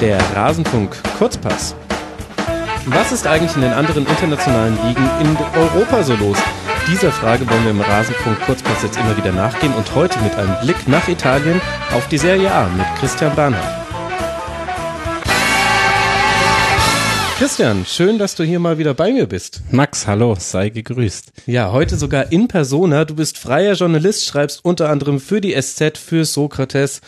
der Rasenfunk Kurzpass. Was ist eigentlich in den anderen internationalen Ligen in Europa so los? Dieser Frage wollen wir im Rasenfunk Kurzpass jetzt immer wieder nachgehen und heute mit einem Blick nach Italien auf die Serie A mit Christian Bernhard. Christian, schön, dass du hier mal wieder bei mir bist. Max, hallo, sei gegrüßt. Ja, heute sogar in Persona. Du bist freier Journalist, schreibst unter anderem für die SZ, für Sokrates,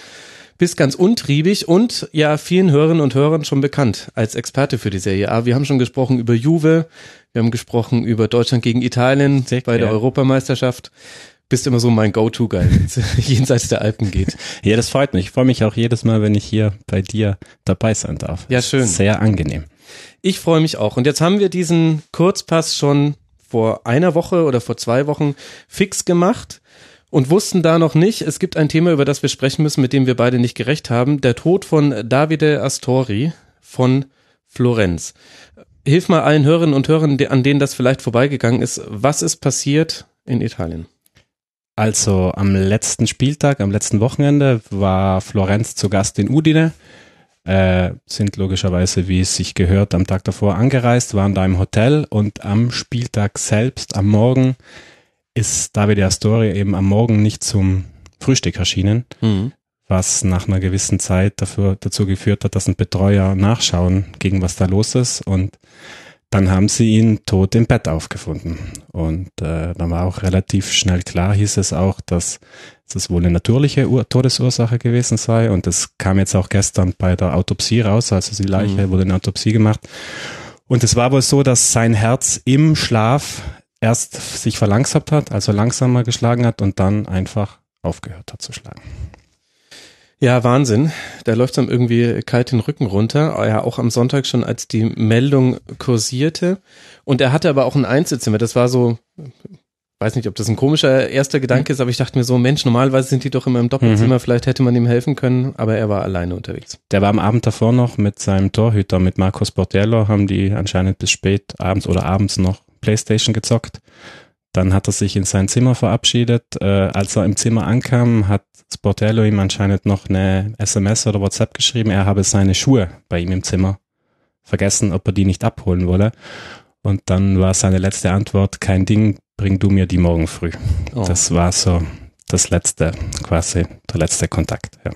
bist ganz untriebig und ja, vielen Hörerinnen und Hörern schon bekannt als Experte für die Serie A. Wir haben schon gesprochen über Juve, wir haben gesprochen über Deutschland gegen Italien Sehr bei der Europameisterschaft bist immer so mein Go-To-Guy, wenn es jenseits der Alpen geht. Ja, das freut mich. Ich freue mich auch jedes Mal, wenn ich hier bei dir dabei sein darf. Ja, schön. Sehr angenehm. Ich freue mich auch. Und jetzt haben wir diesen Kurzpass schon vor einer Woche oder vor zwei Wochen fix gemacht und wussten da noch nicht, es gibt ein Thema, über das wir sprechen müssen, mit dem wir beide nicht gerecht haben. Der Tod von Davide Astori von Florenz. Hilf mal allen Hörerinnen und Hörern, an denen das vielleicht vorbeigegangen ist. Was ist passiert in Italien? Also am letzten Spieltag, am letzten Wochenende war Florenz zu Gast in Udine äh, sind logischerweise, wie es sich gehört, am Tag davor angereist, waren da im Hotel und am Spieltag selbst, am Morgen, ist Davide Astori eben am Morgen nicht zum Frühstück erschienen, mhm. was nach einer gewissen Zeit dafür, dazu geführt hat, dass ein Betreuer nachschauen ging, was da los ist und dann haben sie ihn tot im Bett aufgefunden. Und äh, dann war auch relativ schnell klar, hieß es auch, dass das wohl eine natürliche Ur Todesursache gewesen sei. Und das kam jetzt auch gestern bei der Autopsie raus. Also die Leiche mhm. wurde eine Autopsie gemacht. Und es war wohl so, dass sein Herz im Schlaf erst sich verlangsamt hat, also langsamer geschlagen hat und dann einfach aufgehört hat zu schlagen. Ja, Wahnsinn. Da läuft dann irgendwie kalt den Rücken runter. Ja, auch am Sonntag schon, als die Meldung kursierte. Und er hatte aber auch ein Einzelzimmer. Das war so, weiß nicht, ob das ein komischer erster Gedanke mhm. ist, aber ich dachte mir so, Mensch, normalerweise sind die doch immer im Doppelzimmer. Mhm. Vielleicht hätte man ihm helfen können, aber er war alleine unterwegs. Der war am Abend davor noch mit seinem Torhüter, mit Marcos Bordello, haben die anscheinend bis spät abends oder abends noch Playstation gezockt. Dann hat er sich in sein Zimmer verabschiedet. Äh, als er im Zimmer ankam, hat Sportello ihm anscheinend noch eine SMS oder WhatsApp geschrieben, er habe seine Schuhe bei ihm im Zimmer vergessen, ob er die nicht abholen wolle. Und dann war seine letzte Antwort, kein Ding, bring du mir die morgen früh. Oh. Das war so das letzte, quasi der letzte Kontakt. Ja.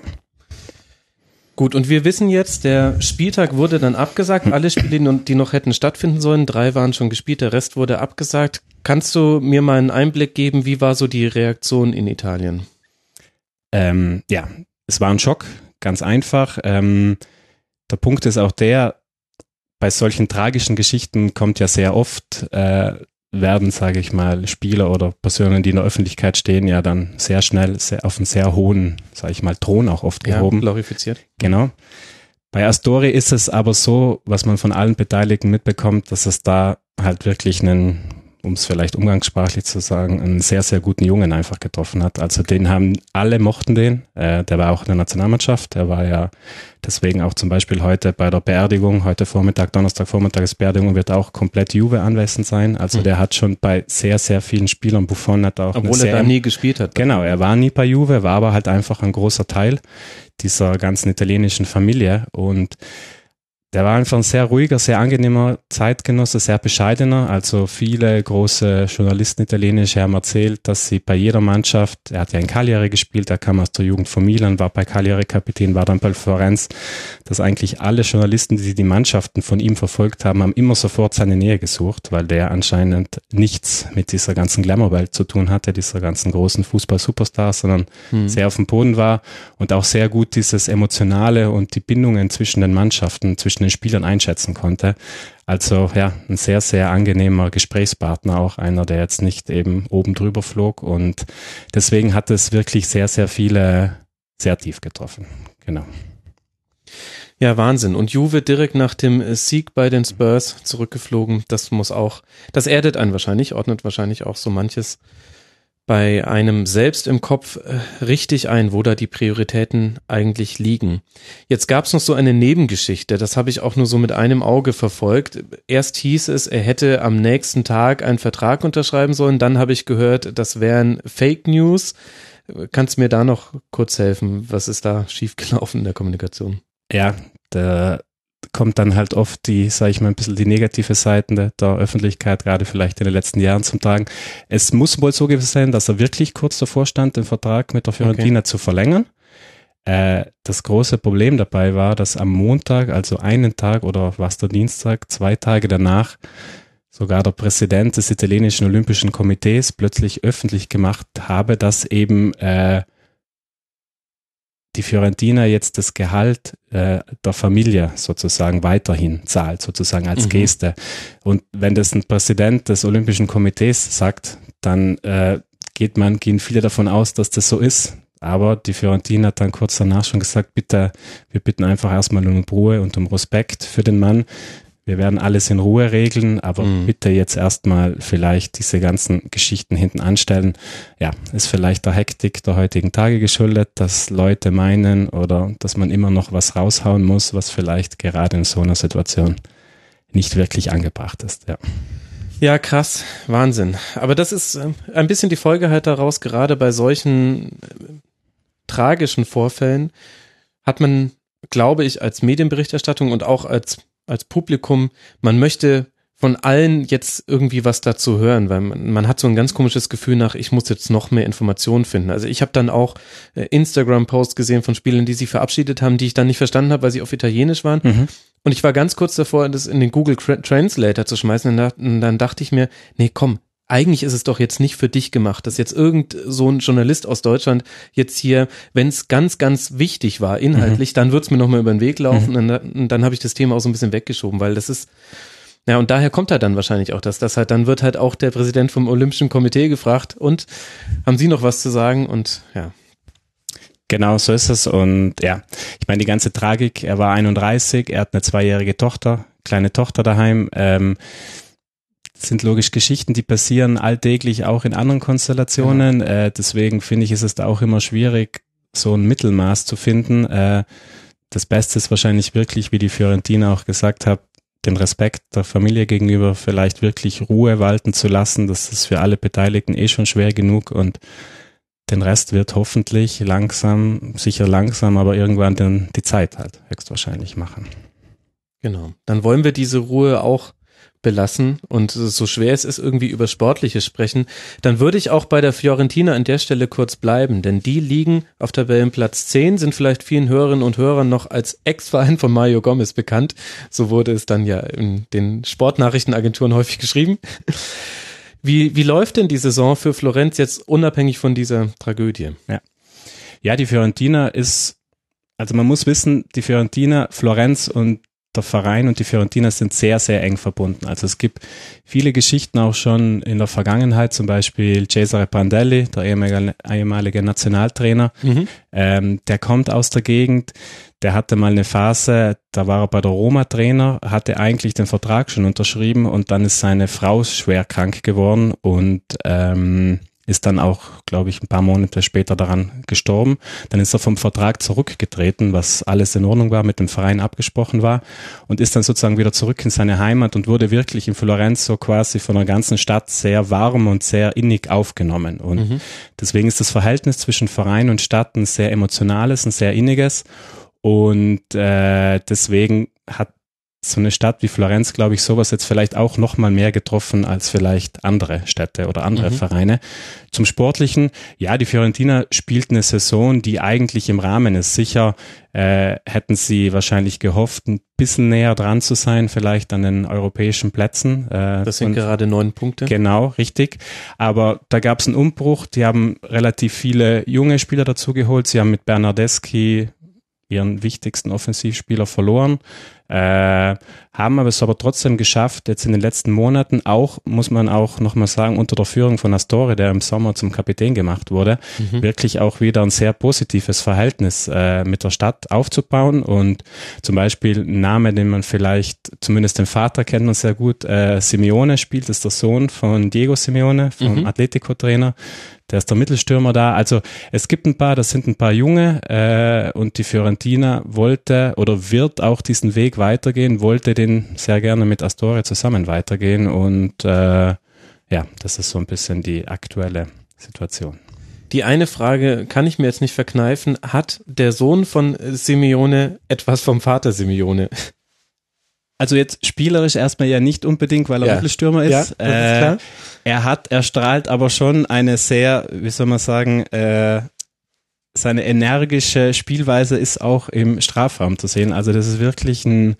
Gut, und wir wissen jetzt, der Spieltag wurde dann abgesagt. Alle Spiele, die noch hätten stattfinden sollen, drei waren schon gespielt, der Rest wurde abgesagt. Kannst du mir mal einen Einblick geben, wie war so die Reaktion in Italien? Ähm, ja, es war ein Schock, ganz einfach. Ähm, der Punkt ist auch der, bei solchen tragischen Geschichten kommt ja sehr oft, äh, werden, sage ich mal, Spieler oder Personen, die in der Öffentlichkeit stehen, ja dann sehr schnell sehr, auf einen sehr hohen, sage ich mal, Thron auch oft gehoben. Ja, glorifiziert. Genau. Bei Astori ist es aber so, was man von allen Beteiligten mitbekommt, dass es da halt wirklich einen um es vielleicht umgangssprachlich zu sagen, einen sehr, sehr guten Jungen einfach getroffen hat. Also den haben alle mochten den. Äh, der war auch in der Nationalmannschaft. Der war ja deswegen auch zum Beispiel heute bei der Beerdigung, heute Vormittag, Donnerstag Vormittag ist Beerdigung, wird auch komplett Juve anwesend sein. Also mhm. der hat schon bei sehr, sehr vielen Spielern, Buffon hat auch Obwohl er da nie gespielt hat. Genau, er war nie bei Juve, war aber halt einfach ein großer Teil dieser ganzen italienischen Familie und der war einfach ein sehr ruhiger, sehr angenehmer Zeitgenosse, sehr bescheidener. Also viele große Journalisten italienische haben erzählt, dass sie bei jeder Mannschaft, er hat ja in Cagliari gespielt, er kam aus der Jugend von Milan, war bei Cagliari Kapitän, war dann bei Florenz, dass eigentlich alle Journalisten, die die Mannschaften von ihm verfolgt haben, haben immer sofort seine Nähe gesucht, weil der anscheinend nichts mit dieser ganzen Glamour-Welt zu tun hatte, dieser ganzen großen Fußball-Superstars, sondern hm. sehr auf dem Boden war und auch sehr gut dieses Emotionale und die Bindungen zwischen den Mannschaften, zwischen den Spielern einschätzen konnte. Also ja, ein sehr, sehr angenehmer Gesprächspartner, auch einer, der jetzt nicht eben oben drüber flog. Und deswegen hat es wirklich sehr, sehr viele sehr tief getroffen. Genau. Ja, Wahnsinn. Und Juve direkt nach dem Sieg bei den Spurs zurückgeflogen. Das muss auch, das erdet einen wahrscheinlich, ordnet wahrscheinlich auch so manches bei einem selbst im Kopf äh, richtig ein, wo da die Prioritäten eigentlich liegen. Jetzt gab es noch so eine Nebengeschichte, das habe ich auch nur so mit einem Auge verfolgt. Erst hieß es, er hätte am nächsten Tag einen Vertrag unterschreiben sollen, dann habe ich gehört, das wären Fake News. Kannst du mir da noch kurz helfen? Was ist da schiefgelaufen in der Kommunikation? Ja, Da kommt dann halt oft die, sage ich mal, ein bisschen die negative Seiten der, der, Öffentlichkeit, gerade vielleicht in den letzten Jahren zum Tragen. Es muss wohl so gewesen sein, dass er wirklich kurz davor stand, den Vertrag mit der Fiorentina okay. zu verlängern. Äh, das große Problem dabei war, dass am Montag, also einen Tag oder was der Dienstag, zwei Tage danach, sogar der Präsident des italienischen Olympischen Komitees plötzlich öffentlich gemacht habe, dass eben äh, die Fiorentina jetzt das Gehalt äh, der Familie sozusagen weiterhin zahlt, sozusagen als mhm. Geste. Und wenn das ein Präsident des Olympischen Komitees sagt, dann äh, geht man, gehen viele davon aus, dass das so ist. Aber die Fiorentina hat dann kurz danach schon gesagt, bitte, wir bitten einfach erstmal um Ruhe und um Respekt für den Mann. Wir werden alles in Ruhe regeln, aber mhm. bitte jetzt erstmal vielleicht diese ganzen Geschichten hinten anstellen. Ja, ist vielleicht der Hektik der heutigen Tage geschuldet, dass Leute meinen oder dass man immer noch was raushauen muss, was vielleicht gerade in so einer Situation nicht wirklich angebracht ist. Ja. Ja, krass, Wahnsinn. Aber das ist äh, ein bisschen die Folge halt daraus, gerade bei solchen tragischen Vorfällen hat man, glaube ich, als Medienberichterstattung und auch als, als Publikum, man möchte von allen jetzt irgendwie was dazu hören, weil man, man hat so ein ganz komisches Gefühl nach, ich muss jetzt noch mehr Informationen finden. Also ich habe dann auch äh, Instagram-Posts gesehen von Spielern, die sich verabschiedet haben, die ich dann nicht verstanden habe, weil sie auf Italienisch waren. Mhm. Und ich war ganz kurz davor, das in den Google Translator zu schmeißen. Und dann dachte ich mir, nee, komm, eigentlich ist es doch jetzt nicht für dich gemacht, dass jetzt irgend so ein Journalist aus Deutschland jetzt hier, wenn es ganz, ganz wichtig war, inhaltlich, mhm. dann wird's mir nochmal über den Weg laufen mhm. und dann, dann habe ich das Thema auch so ein bisschen weggeschoben, weil das ist, ja, und daher kommt halt dann wahrscheinlich auch das, dass halt, dann wird halt auch der Präsident vom Olympischen Komitee gefragt und haben Sie noch was zu sagen und ja. Genau, so ist es. Und ja, ich meine, die ganze Tragik, er war 31, er hat eine zweijährige Tochter, kleine Tochter daheim. Ähm, sind logisch Geschichten, die passieren alltäglich auch in anderen Konstellationen. Genau. Äh, deswegen finde ich, ist es da auch immer schwierig, so ein Mittelmaß zu finden. Äh, das Beste ist wahrscheinlich wirklich, wie die Fiorentina auch gesagt hat, den Respekt der Familie gegenüber vielleicht wirklich Ruhe walten zu lassen. Das ist für alle Beteiligten eh schon schwer genug und den Rest wird hoffentlich langsam, sicher langsam, aber irgendwann den, die Zeit halt höchstwahrscheinlich machen. Genau. Dann wollen wir diese Ruhe auch belassen und so schwer es ist, irgendwie über Sportliches sprechen, dann würde ich auch bei der Fiorentina an der Stelle kurz bleiben, denn die liegen auf Tabellenplatz 10, sind vielleicht vielen Hörerinnen und Hörern noch als Ex-Verein von Mario Gomez bekannt. So wurde es dann ja in den Sportnachrichtenagenturen häufig geschrieben. Wie, wie läuft denn die Saison für Florenz jetzt unabhängig von dieser Tragödie? Ja. Ja, die Fiorentina ist, also man muss wissen, die Fiorentina, Florenz und der Verein und die Fiorentina sind sehr, sehr eng verbunden. Also es gibt viele Geschichten auch schon in der Vergangenheit, zum Beispiel Cesare Prandelli, der ehemalige, ehemalige Nationaltrainer, mhm. ähm, der kommt aus der Gegend, der hatte mal eine Phase, da war er bei der Roma-Trainer, hatte eigentlich den Vertrag schon unterschrieben und dann ist seine Frau schwer krank geworden und ähm, ist dann auch, glaube ich, ein paar Monate später daran gestorben. Dann ist er vom Vertrag zurückgetreten, was alles in Ordnung war, mit dem Verein abgesprochen war und ist dann sozusagen wieder zurück in seine Heimat und wurde wirklich in Florenz so quasi von der ganzen Stadt sehr warm und sehr innig aufgenommen. Und mhm. deswegen ist das Verhältnis zwischen Verein und Stadt ein sehr emotionales, ein sehr inniges. Und äh, deswegen hat so eine Stadt wie Florenz, glaube ich, sowas jetzt vielleicht auch noch mal mehr getroffen als vielleicht andere Städte oder andere mhm. Vereine. Zum Sportlichen, ja, die Fiorentina spielt eine Saison, die eigentlich im Rahmen ist. Sicher äh, hätten sie wahrscheinlich gehofft, ein bisschen näher dran zu sein, vielleicht an den europäischen Plätzen. Äh, das sind und, gerade neun Punkte. Genau, richtig. Aber da gab es einen Umbruch. Die haben relativ viele junge Spieler dazu geholt. Sie haben mit Bernardeschi ihren wichtigsten Offensivspieler verloren, äh, haben aber es aber trotzdem geschafft, jetzt in den letzten Monaten auch, muss man auch nochmal sagen, unter der Führung von Astore, der im Sommer zum Kapitän gemacht wurde, mhm. wirklich auch wieder ein sehr positives Verhältnis äh, mit der Stadt aufzubauen und zum Beispiel ein Name, den man vielleicht, zumindest den Vater kennt man sehr gut, äh, Simeone spielt, ist der Sohn von Diego Simeone, vom mhm. Atletico-Trainer, der ist der Mittelstürmer da. Also es gibt ein paar, das sind ein paar Junge äh, und die Fiorentina wollte oder wird auch diesen Weg weitergehen, wollte den sehr gerne mit Astore zusammen weitergehen und äh, ja, das ist so ein bisschen die aktuelle Situation. Die eine Frage kann ich mir jetzt nicht verkneifen. Hat der Sohn von Simeone etwas vom Vater Simeone? Also jetzt spielerisch erstmal ja nicht unbedingt, weil er ja. Mittelstürmer ist. Ja, das ist. Äh, er hat, er strahlt aber schon eine sehr, wie soll man sagen, äh, seine energische Spielweise ist auch im Strafraum zu sehen. Also das ist wirklich ein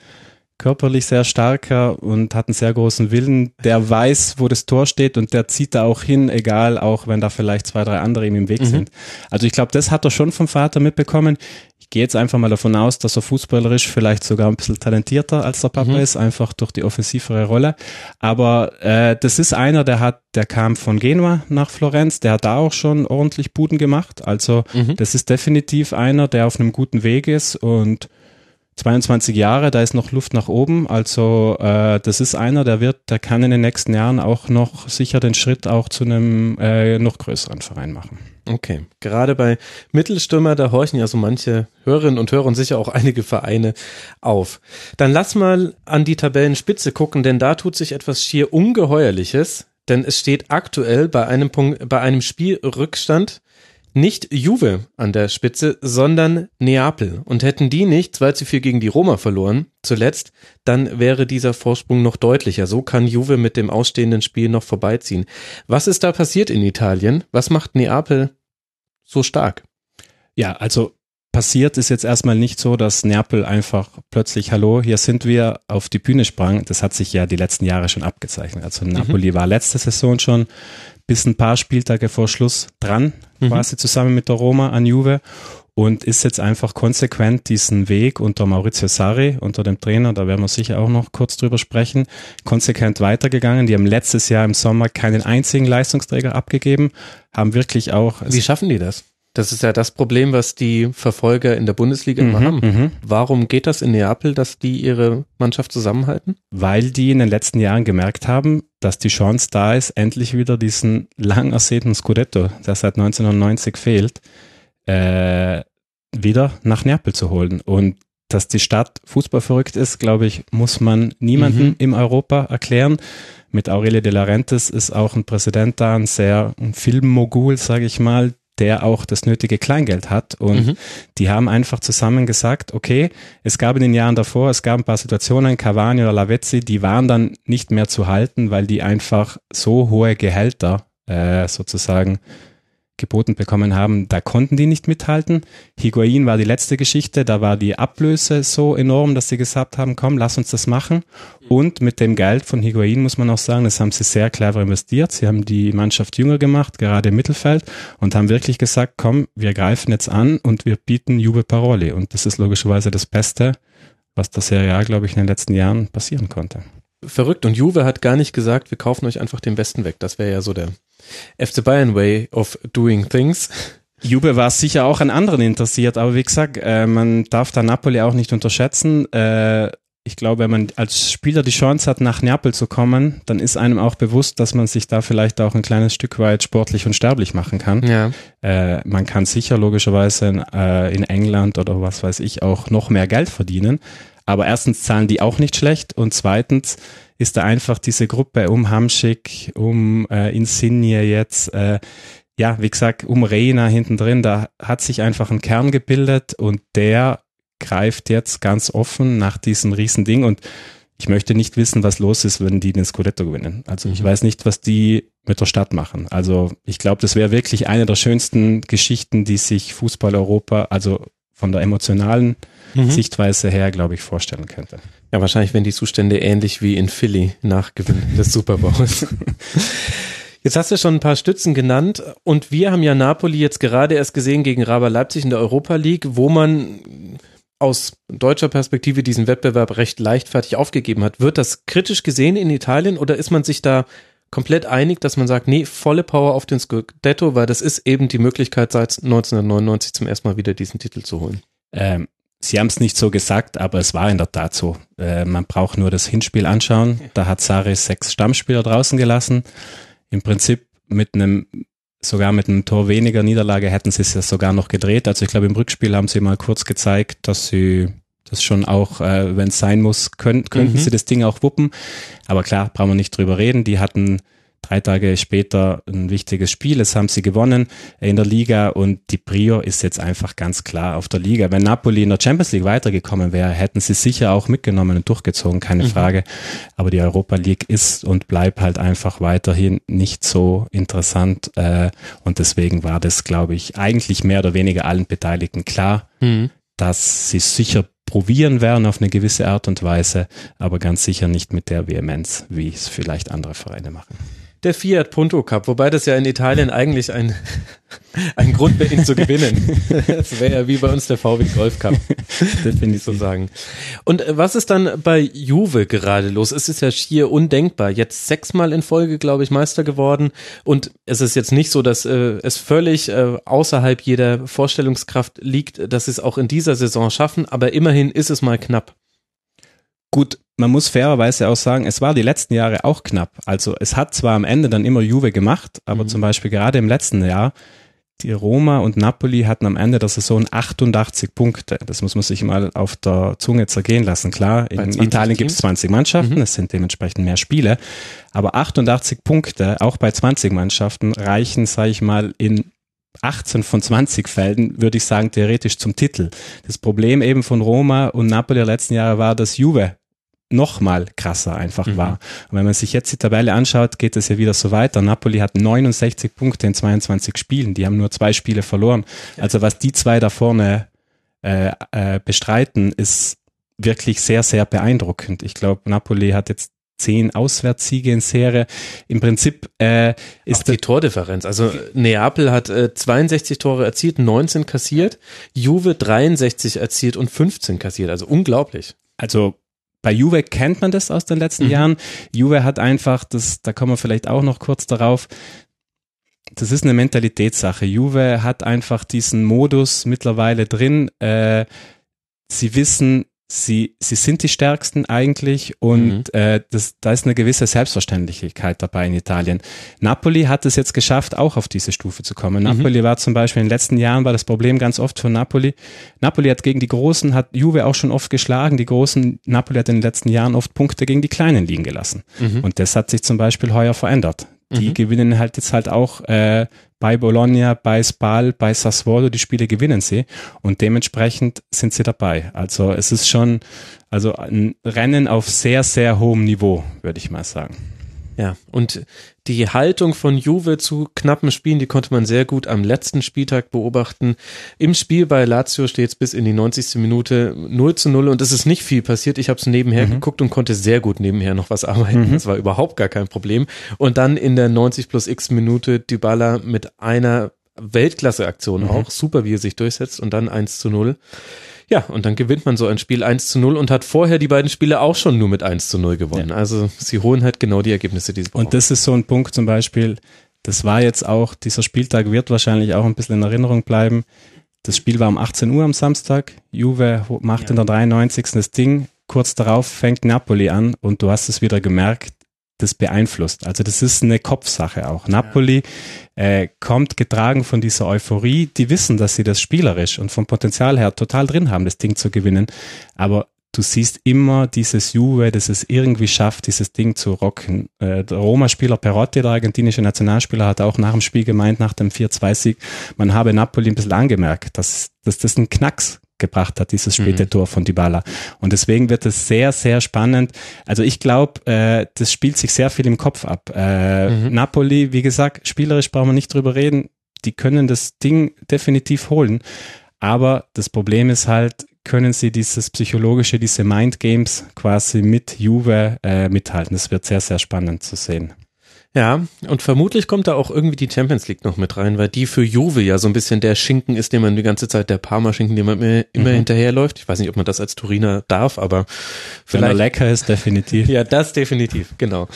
körperlich sehr starker und hat einen sehr großen Willen. Der weiß, wo das Tor steht und der zieht da auch hin, egal, auch wenn da vielleicht zwei, drei andere ihm im Weg mhm. sind. Also ich glaube, das hat er schon vom Vater mitbekommen. Gehe jetzt einfach mal davon aus, dass er fußballerisch vielleicht sogar ein bisschen talentierter als der Papa mhm. ist, einfach durch die offensivere Rolle. Aber äh, das ist einer, der hat, der kam von Genua nach Florenz, der hat da auch schon ordentlich Buden gemacht. Also mhm. das ist definitiv einer, der auf einem guten Weg ist und 22 Jahre, da ist noch Luft nach oben. Also äh, das ist einer, der wird, der kann in den nächsten Jahren auch noch sicher den Schritt auch zu einem äh, noch größeren Verein machen. Okay, gerade bei Mittelstürmer, da horchen ja so manche Hörerinnen und Hörer und sicher auch einige Vereine auf. Dann lass mal an die Tabellenspitze gucken, denn da tut sich etwas schier Ungeheuerliches, denn es steht aktuell bei einem Punkt, bei einem Spielrückstand nicht Juve an der Spitze, sondern Neapel. Und hätten die nicht 2 zu 4 gegen die Roma verloren, zuletzt, dann wäre dieser Vorsprung noch deutlicher. So kann Juve mit dem ausstehenden Spiel noch vorbeiziehen. Was ist da passiert in Italien? Was macht Neapel so stark? Ja, also passiert ist jetzt erstmal nicht so, dass Neapel einfach plötzlich, hallo, hier sind wir, auf die Bühne sprang. Das hat sich ja die letzten Jahre schon abgezeichnet. Also Napoli mhm. war letzte Saison schon bis ein paar Spieltage vor Schluss dran, mhm. quasi zusammen mit der Roma an Juve und ist jetzt einfach konsequent diesen Weg unter Maurizio Sarri, unter dem Trainer, da werden wir sicher auch noch kurz drüber sprechen, konsequent weitergegangen. Die haben letztes Jahr im Sommer keinen einzigen Leistungsträger abgegeben, haben wirklich auch. Wie schaffen die das? Das ist ja das Problem, was die Verfolger in der Bundesliga immer mhm, haben. Mhm. Warum geht das in Neapel, dass die ihre Mannschaft zusammenhalten? Weil die in den letzten Jahren gemerkt haben, dass die Chance da ist, endlich wieder diesen lang ersehnten Scudetto, der seit 1990 fehlt, äh, wieder nach Neapel zu holen. Und dass die Stadt fußballverrückt ist, glaube ich, muss man niemandem mhm. im Europa erklären. Mit Aurelia de Laurentiis ist auch ein Präsident da, ein sehr ein Filmmogul, sage ich mal, der auch das nötige Kleingeld hat. Und mhm. die haben einfach zusammen gesagt, okay, es gab in den Jahren davor, es gab ein paar Situationen, Cavani oder Lavezzi, die waren dann nicht mehr zu halten, weil die einfach so hohe Gehälter äh, sozusagen geboten bekommen haben, da konnten die nicht mithalten. Higuain war die letzte Geschichte, da war die Ablöse so enorm, dass sie gesagt haben, komm, lass uns das machen. Und mit dem Geld von Higuain muss man auch sagen, das haben sie sehr clever investiert. Sie haben die Mannschaft jünger gemacht, gerade im Mittelfeld, und haben wirklich gesagt, komm, wir greifen jetzt an und wir bieten Juve Paroli. Und das ist logischerweise das Beste, was der Serie A, glaube ich, in den letzten Jahren passieren konnte. Verrückt. Und Juve hat gar nicht gesagt, wir kaufen euch einfach den Besten weg. Das wäre ja so der FC Bayern Way of Doing Things. Juve war sicher auch an anderen interessiert, aber wie gesagt, äh, man darf da Napoli auch nicht unterschätzen. Äh, ich glaube, wenn man als Spieler die Chance hat, nach Neapel zu kommen, dann ist einem auch bewusst, dass man sich da vielleicht auch ein kleines Stück weit sportlich und sterblich machen kann. Ja. Äh, man kann sicher logischerweise in, äh, in England oder was weiß ich auch noch mehr Geld verdienen. Aber erstens zahlen die auch nicht schlecht und zweitens ist da einfach diese Gruppe um Hamschick, um äh, Insigne jetzt, äh, ja, wie gesagt, um Reina hinten drin, da hat sich einfach ein Kern gebildet und der greift jetzt ganz offen nach diesem Riesending und ich möchte nicht wissen, was los ist, wenn die den Scudetto gewinnen. Also ich mhm. weiß nicht, was die mit der Stadt machen. Also ich glaube, das wäre wirklich eine der schönsten Geschichten, die sich Fußball Europa, also von der emotionalen mhm. Sichtweise her, glaube ich, vorstellen könnte. Ja, wahrscheinlich wären die Zustände ähnlich wie in Philly nach Gewinn des Super Bowls. Jetzt hast du schon ein paar Stützen genannt und wir haben ja Napoli jetzt gerade erst gesehen gegen Raber Leipzig in der Europa League, wo man aus deutscher Perspektive diesen Wettbewerb recht leichtfertig aufgegeben hat. Wird das kritisch gesehen in Italien oder ist man sich da komplett einig, dass man sagt, nee, volle Power auf den Scudetto, weil das ist eben die Möglichkeit, seit 1999 zum ersten Mal wieder diesen Titel zu holen? Ähm, Sie haben es nicht so gesagt, aber es war in der Tat so. Äh, man braucht nur das Hinspiel anschauen. Da hat Sari sechs Stammspieler draußen gelassen. Im Prinzip mit einem, sogar mit einem Tor weniger Niederlage hätten sie es ja sogar noch gedreht. Also ich glaube, im Rückspiel haben sie mal kurz gezeigt, dass sie das schon auch, äh, wenn es sein muss, können, könnten mhm. sie das Ding auch wuppen. Aber klar, brauchen wir nicht drüber reden. Die hatten drei Tage später ein wichtiges Spiel. Es haben sie gewonnen in der Liga und die Prio ist jetzt einfach ganz klar auf der Liga. Wenn Napoli in der Champions League weitergekommen wäre, hätten sie sicher auch mitgenommen und durchgezogen, keine mhm. Frage. Aber die Europa League ist und bleibt halt einfach weiterhin nicht so interessant äh, und deswegen war das, glaube ich, eigentlich mehr oder weniger allen Beteiligten klar, mhm. dass sie sicher probieren werden auf eine gewisse Art und Weise, aber ganz sicher nicht mit der Vehemenz, wie es vielleicht andere Vereine machen der Fiat Punto Cup, wobei das ja in Italien eigentlich ein, ein Grund wäre, ihn zu gewinnen. Das wäre ja wie bei uns der VW Golf Cup, definitiv so sagen. Und äh, was ist dann bei Juve gerade los? Es ist ja schier undenkbar. Jetzt sechsmal in Folge, glaube ich, Meister geworden und es ist jetzt nicht so, dass äh, es völlig äh, außerhalb jeder Vorstellungskraft liegt, dass sie es auch in dieser Saison schaffen, aber immerhin ist es mal knapp. Gut, man muss fairerweise auch sagen, es war die letzten Jahre auch knapp. Also es hat zwar am Ende dann immer Juve gemacht, aber mhm. zum Beispiel gerade im letzten Jahr, die Roma und Napoli hatten am Ende der Saison 88 Punkte. Das muss man sich mal auf der Zunge zergehen lassen. Klar, in Italien gibt es 20 Mannschaften, mhm. es sind dementsprechend mehr Spiele, aber 88 Punkte, auch bei 20 Mannschaften, reichen, sage ich mal, in 18 von 20 Fällen, würde ich sagen, theoretisch zum Titel. Das Problem eben von Roma und Napoli der letzten Jahre war, dass Juve noch mal krasser einfach mhm. war. Und wenn man sich jetzt die Tabelle anschaut, geht es ja wieder so weiter. Napoli hat 69 Punkte in 22 Spielen. Die haben nur zwei Spiele verloren. Also was die zwei da vorne äh, äh, bestreiten, ist wirklich sehr, sehr beeindruckend. Ich glaube, Napoli hat jetzt zehn Auswärtssiege in Serie. Im Prinzip äh, ist Auch die Tordifferenz. Also Neapel hat äh, 62 Tore erzielt, 19 kassiert, Juve 63 erzielt und 15 kassiert. Also unglaublich. Also bei Juve kennt man das aus den letzten mhm. Jahren. Juve hat einfach, das, da kommen wir vielleicht auch noch kurz darauf, das ist eine Mentalitätssache. Juve hat einfach diesen Modus mittlerweile drin. Äh, sie wissen, sie, sie sind die Stärksten eigentlich und mhm. äh, das, da ist eine gewisse Selbstverständlichkeit dabei in Italien. Napoli hat es jetzt geschafft, auch auf diese Stufe zu kommen. Mhm. Napoli war zum Beispiel in den letzten Jahren war das Problem ganz oft von Napoli. Napoli hat gegen die Großen, hat Juve auch schon oft geschlagen. Die Großen, Napoli hat in den letzten Jahren oft Punkte gegen die Kleinen liegen gelassen. Mhm. Und das hat sich zum Beispiel heuer verändert. Die mhm. gewinnen halt jetzt halt auch äh, bei Bologna, bei Spal, bei Sassuolo, die Spiele gewinnen sie und dementsprechend sind sie dabei. Also es ist schon also ein Rennen auf sehr, sehr hohem Niveau, würde ich mal sagen. Ja, und die Haltung von Juve zu knappen Spielen, die konnte man sehr gut am letzten Spieltag beobachten. Im Spiel bei Lazio steht es bis in die 90. Minute 0 zu 0 und es ist nicht viel passiert. Ich habe es nebenher mhm. geguckt und konnte sehr gut nebenher noch was arbeiten. Mhm. Das war überhaupt gar kein Problem. Und dann in der 90 plus x Minute Dybala mit einer Weltklasse-Aktion mhm. auch. Super, wie er sich durchsetzt und dann 1 zu 0. Ja, und dann gewinnt man so ein Spiel 1 zu 0 und hat vorher die beiden Spiele auch schon nur mit 1 zu 0 gewonnen. Ja. Also sie holen halt genau die Ergebnisse, die sie brauchen. Und das ist so ein Punkt zum Beispiel, das war jetzt auch, dieser Spieltag wird wahrscheinlich auch ein bisschen in Erinnerung bleiben. Das Spiel war um 18 Uhr am Samstag. Juve macht ja. in der 93. das Ding. Kurz darauf fängt Napoli an und du hast es wieder gemerkt, das beeinflusst. Also das ist eine Kopfsache auch. Napoli äh, kommt getragen von dieser Euphorie. Die wissen, dass sie das spielerisch und vom Potenzial her total drin haben, das Ding zu gewinnen. Aber du siehst immer dieses Juve, das es irgendwie schafft, dieses Ding zu rocken. Äh, der Roma-Spieler Perotti, der argentinische Nationalspieler, hat auch nach dem Spiel gemeint, nach dem 4-2-Sieg, man habe Napoli ein bisschen angemerkt, dass, dass das ein Knacks gebracht hat, dieses späte mhm. Tor von Dybala. Und deswegen wird es sehr, sehr spannend. Also ich glaube, äh, das spielt sich sehr viel im Kopf ab. Äh, mhm. Napoli, wie gesagt, spielerisch brauchen wir nicht drüber reden. Die können das Ding definitiv holen. Aber das Problem ist halt, können sie dieses psychologische, diese Mind Games quasi mit Juve äh, mithalten. Das wird sehr, sehr spannend zu sehen. Ja, und vermutlich kommt da auch irgendwie die Champions League noch mit rein, weil die für Juve ja so ein bisschen der Schinken ist, den man die ganze Zeit, der Parma-Schinken, den man immer, immer mhm. hinterherläuft. Ich weiß nicht, ob man das als Turiner darf, aber vielleicht. Wenn er lecker ist, definitiv. ja, das definitiv, genau.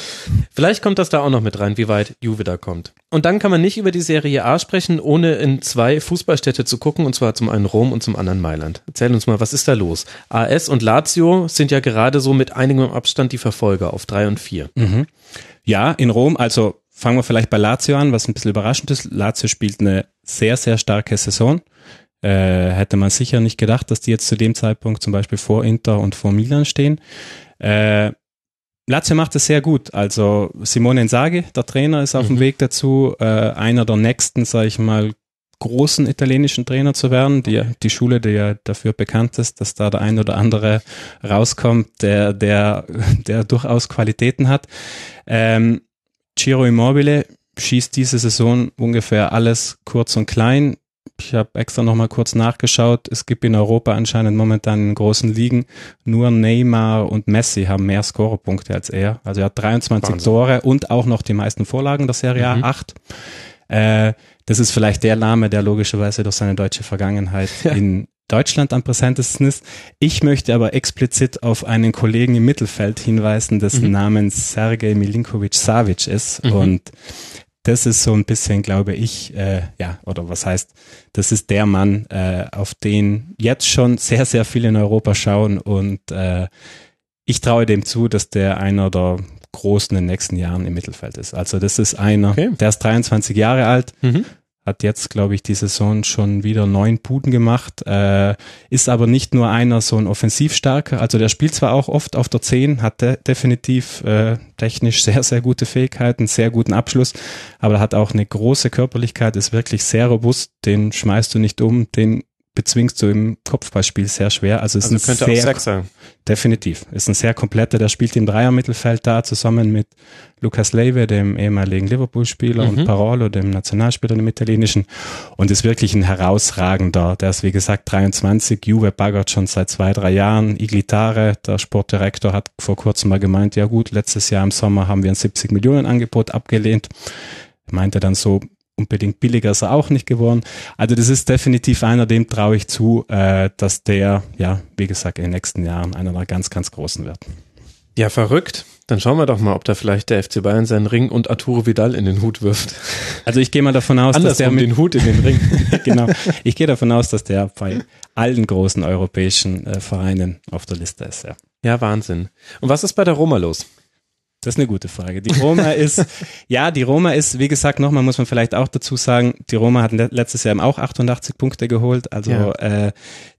Vielleicht kommt das da auch noch mit rein, wie weit Juve da kommt. Und dann kann man nicht über die Serie A sprechen, ohne in zwei Fußballstädte zu gucken, und zwar zum einen Rom und zum anderen Mailand. Erzähl uns mal, was ist da los? AS und Lazio sind ja gerade so mit einigem Abstand die Verfolger auf drei und vier. Mhm. Ja, in Rom, also fangen wir vielleicht bei Lazio an, was ein bisschen überraschend ist. Lazio spielt eine sehr, sehr starke Saison. Äh, hätte man sicher nicht gedacht, dass die jetzt zu dem Zeitpunkt zum Beispiel vor Inter und vor Milan stehen. Äh, Lazio macht es sehr gut. Also Simone Inzaghi, der Trainer, ist auf mhm. dem Weg dazu, äh, einer der nächsten, sage ich mal, großen italienischen Trainer zu werden. Die, die Schule, die ja dafür bekannt ist, dass da der ein oder andere rauskommt, der, der, der durchaus Qualitäten hat. Ähm, Ciro Immobile schießt diese Saison ungefähr alles kurz und klein. Ich habe extra nochmal kurz nachgeschaut. Es gibt in Europa anscheinend momentan in großen Ligen nur Neymar und Messi haben mehr Scorerpunkte als er. Also er hat 23 Wahnsinn. Tore und auch noch die meisten Vorlagen der Serie A, mhm. 8. Äh, das ist vielleicht der Name, der logischerweise durch seine deutsche Vergangenheit ja. in Deutschland am präsentesten ist. Ich möchte aber explizit auf einen Kollegen im Mittelfeld hinweisen, dessen mhm. Namen Sergej Milinkovic-Savic ist. Mhm. Und das ist so ein bisschen, glaube ich, äh, ja, oder was heißt, das ist der Mann, äh, auf den jetzt schon sehr, sehr viele in Europa schauen und äh, ich traue dem zu, dass der einer der Großen in den nächsten Jahren im Mittelfeld ist. Also das ist einer, okay. der ist 23 Jahre alt, mhm hat jetzt, glaube ich, die Saison schon wieder neun Buden gemacht, äh, ist aber nicht nur einer so ein Offensivstarker, also der spielt zwar auch oft auf der 10, hat de definitiv äh, technisch sehr, sehr gute Fähigkeiten, sehr guten Abschluss, aber er hat auch eine große Körperlichkeit, ist wirklich sehr robust, den schmeißt du nicht um, den bezwingst du im Kopfballspiel sehr schwer. Also, es also ist ein sehr, sein. Definitiv. Ist ein sehr kompletter, der spielt im Dreier-Mittelfeld da zusammen mit Lukas Leive, dem ehemaligen Liverpool-Spieler mhm. und Parolo, dem Nationalspieler, dem italienischen und ist wirklich ein herausragender. Der ist wie gesagt 23, Juve baggert schon seit zwei, drei Jahren. Iglitare, der Sportdirektor, hat vor kurzem mal gemeint, ja gut, letztes Jahr im Sommer haben wir ein 70 Millionen Angebot abgelehnt. Meinte dann so, unbedingt billiger ist er auch nicht geworden. Also das ist definitiv einer, dem traue ich zu, äh, dass der, ja, wie gesagt, in den nächsten Jahren einer der ganz, ganz großen wird. Ja, verrückt. Dann schauen wir doch mal, ob da vielleicht der FC Bayern seinen Ring und Arturo Vidal in den Hut wirft. Also ich gehe mal davon aus, dass der mit den Hut in den Ring. genau. Ich gehe davon aus, dass der bei allen großen europäischen äh, Vereinen auf der Liste ist. Ja. ja, Wahnsinn. Und was ist bei der Roma los? Das ist eine gute Frage. Die Roma ist, ja, die Roma ist, wie gesagt, nochmal muss man vielleicht auch dazu sagen, die Roma hat letztes Jahr auch 88 Punkte geholt. Also ja. äh,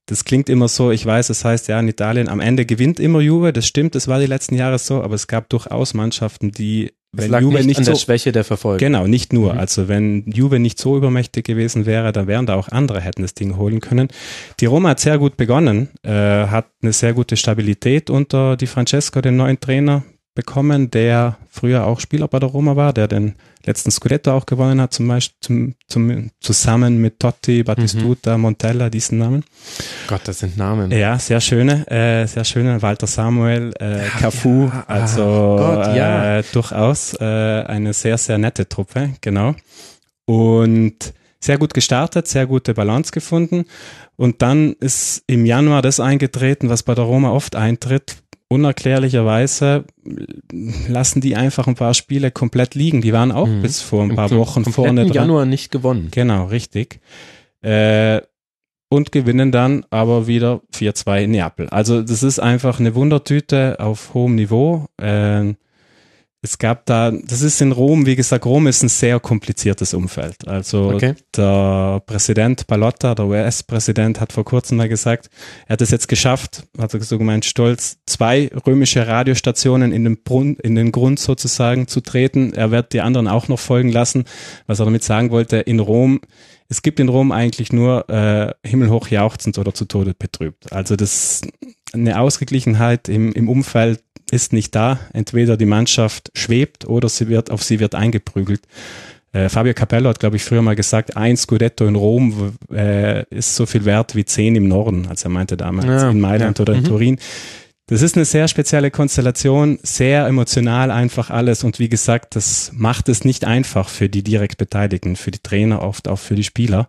das klingt immer so, ich weiß, es das heißt ja in Italien, am Ende gewinnt immer Juve, das stimmt, das war die letzten Jahre so, aber es gab durchaus Mannschaften, die wenn Juve nicht, nicht an so, der Schwäche der Verfolger. Genau, nicht nur. Mhm. Also wenn Juve nicht so übermächtig gewesen wäre, dann wären da auch andere hätten das Ding holen können. Die Roma hat sehr gut begonnen, äh, hat eine sehr gute Stabilität unter die Francesco, den neuen Trainer, bekommen, der früher auch Spieler bei der Roma war, der den letzten Scudetto auch gewonnen hat, zum Beispiel zum, zum, zusammen mit Totti, Battistuta, mhm. Montella, diesen Namen. Gott, das sind Namen. Ja, sehr schöne, äh, sehr schöne. Walter Samuel, äh, Cafu, ja, also Gott, ja. äh, durchaus äh, eine sehr, sehr nette Truppe, genau. Und sehr gut gestartet, sehr gute Balance gefunden. Und dann ist im Januar das eingetreten, was bei der Roma oft eintritt, unerklärlicherweise lassen die einfach ein paar Spiele komplett liegen. Die waren auch mhm. bis vor ein paar Im Wochen vorne dran. Januar nicht gewonnen. Genau, richtig. Äh, und gewinnen dann aber wieder 4-2 in Neapel. Also das ist einfach eine Wundertüte auf hohem Niveau. Äh, es gab da, das ist in Rom, wie gesagt, Rom ist ein sehr kompliziertes Umfeld. Also okay. der Präsident Palotta, der US-Präsident, hat vor kurzem mal gesagt, er hat es jetzt geschafft, hat er so gemeint, stolz, zwei römische Radiostationen in den, Brun in den Grund sozusagen zu treten. Er wird die anderen auch noch folgen lassen. Was er damit sagen wollte, in Rom, es gibt in Rom eigentlich nur äh, himmelhoch jauchzend oder zu Tode betrübt. Also das eine Ausgeglichenheit im, im Umfeld ist nicht da. Entweder die Mannschaft schwebt oder sie wird, auf sie wird eingeprügelt. Äh, Fabio Capello hat, glaube ich, früher mal gesagt, ein Scudetto in Rom äh, ist so viel wert wie zehn im Norden, als er meinte damals ja, in Mailand ja. oder in mhm. Turin. Das ist eine sehr spezielle Konstellation, sehr emotional einfach alles und wie gesagt, das macht es nicht einfach für die direkt Beteiligten, für die Trainer, oft auch für die Spieler.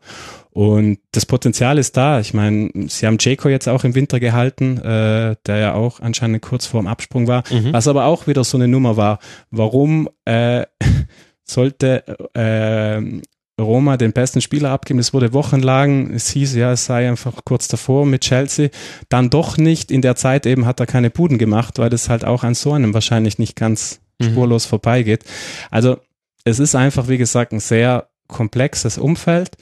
Und das Potenzial ist da. Ich meine, sie haben Jaco jetzt auch im Winter gehalten, äh, der ja auch anscheinend kurz vorm Absprung war, mhm. was aber auch wieder so eine Nummer war. Warum äh, sollte äh, Roma den besten Spieler abgeben. Es wurde wochenlang, es hieß ja, es sei einfach kurz davor mit Chelsea. Dann doch nicht. In der Zeit eben hat er keine Buden gemacht, weil das halt auch an so einem wahrscheinlich nicht ganz mhm. spurlos vorbeigeht. Also es ist einfach, wie gesagt, ein sehr komplexes Umfeld.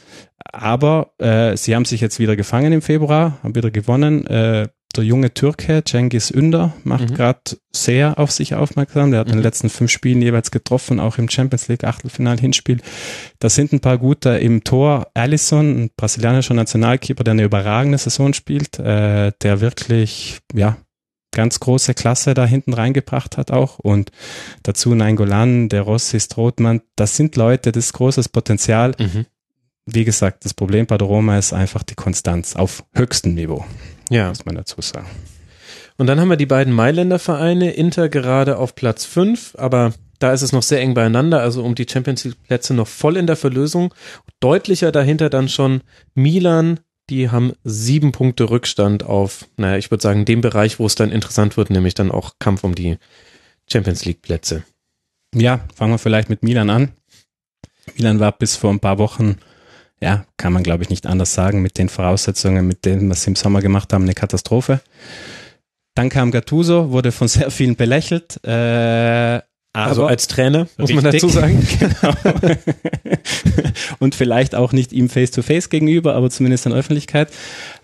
Aber äh, sie haben sich jetzt wieder gefangen im Februar, haben wieder gewonnen. Äh, der junge Türke, Cengiz Ünder, macht mhm. gerade sehr auf sich aufmerksam. Der hat mhm. in den mhm. letzten fünf Spielen jeweils getroffen, auch im Champions League Achtelfinal-Hinspiel. Da sind ein paar gute im Tor. Allison, ein brasilianischer Nationalkeeper, der eine überragende Saison spielt, äh, der wirklich, ja, ganz große Klasse da hinten reingebracht hat auch. Und dazu Nainggolan, der Rossi, Strothmann, das sind Leute, das ist großes Potenzial. Mhm. Wie gesagt, das Problem bei der Roma ist einfach die Konstanz auf höchstem Niveau. Ja. Muss man dazu sagen. Und dann haben wir die beiden Mailänder Vereine, Inter gerade auf Platz 5, aber da ist es noch sehr eng beieinander, also um die Champions League Plätze noch voll in der Verlösung. Deutlicher dahinter dann schon Milan, die haben sieben Punkte Rückstand auf, naja, ich würde sagen, dem Bereich, wo es dann interessant wird, nämlich dann auch Kampf um die Champions League Plätze. Ja, fangen wir vielleicht mit Milan an. Milan war bis vor ein paar Wochen, ja, kann man glaube ich nicht anders sagen, mit den Voraussetzungen, mit denen, was sie im Sommer gemacht haben, eine Katastrophe. Dann kam Gattuso, wurde von sehr vielen belächelt, äh, also als Trainer, muss richtig, man dazu sagen. Genau. und vielleicht auch nicht ihm face-to-face -face gegenüber, aber zumindest in Öffentlichkeit.